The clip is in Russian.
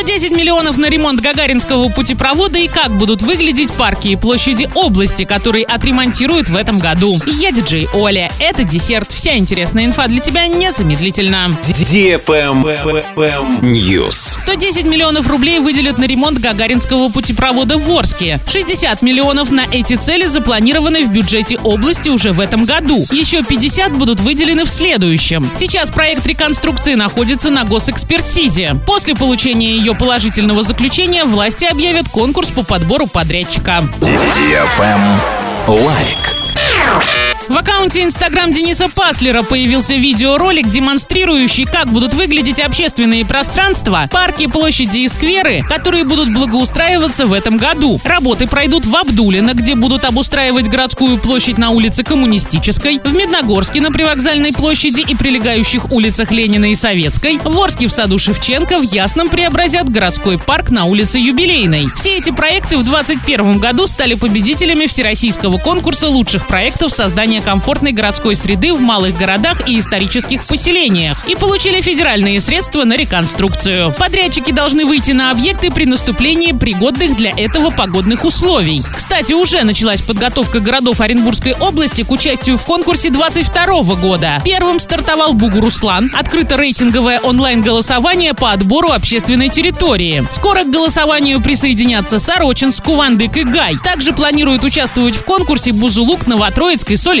110 миллионов на ремонт Гагаринского путепровода и как будут выглядеть парки и площади области, которые отремонтируют в этом году. Я диджей Оля. Это десерт. Вся интересная инфа для тебя незамедлительно. News. 110 миллионов рублей выделят на ремонт Гагаринского путепровода в Орске. 60 миллионов на эти цели запланированы в бюджете области уже в этом году. Еще 50 будут выделены в следующем. Сейчас проект реконструкции находится на госэкспертизе. После получения ее положительного заключения власти объявят конкурс по подбору подрядчика. Лайк. В аккаунте Инстаграм Дениса Паслера появился видеоролик, демонстрирующий, как будут выглядеть общественные пространства, парки, площади и скверы, которые будут благоустраиваться в этом году. Работы пройдут в Абдулино, где будут обустраивать городскую площадь на улице Коммунистической, в Медногорске на привокзальной площади и прилегающих улицах Ленина и Советской, в Орске в саду Шевченко, в Ясном преобразят городской парк на улице Юбилейной. Все эти проекты в 2021 году стали победителями Всероссийского конкурса лучших проектов создания комфортной городской среды в малых городах и исторических поселениях и получили федеральные средства на реконструкцию. Подрядчики должны выйти на объекты при наступлении пригодных для этого погодных условий. Кстати, уже началась подготовка городов Оренбургской области к участию в конкурсе 2022 года. Первым стартовал Бугуруслан. Открыто рейтинговое онлайн-голосование по отбору общественной территории. Скоро к голосованию присоединятся Сорочинск, Кувандык и Гай. Также планируют участвовать в конкурсе Бузулук, Новотроицк и Соль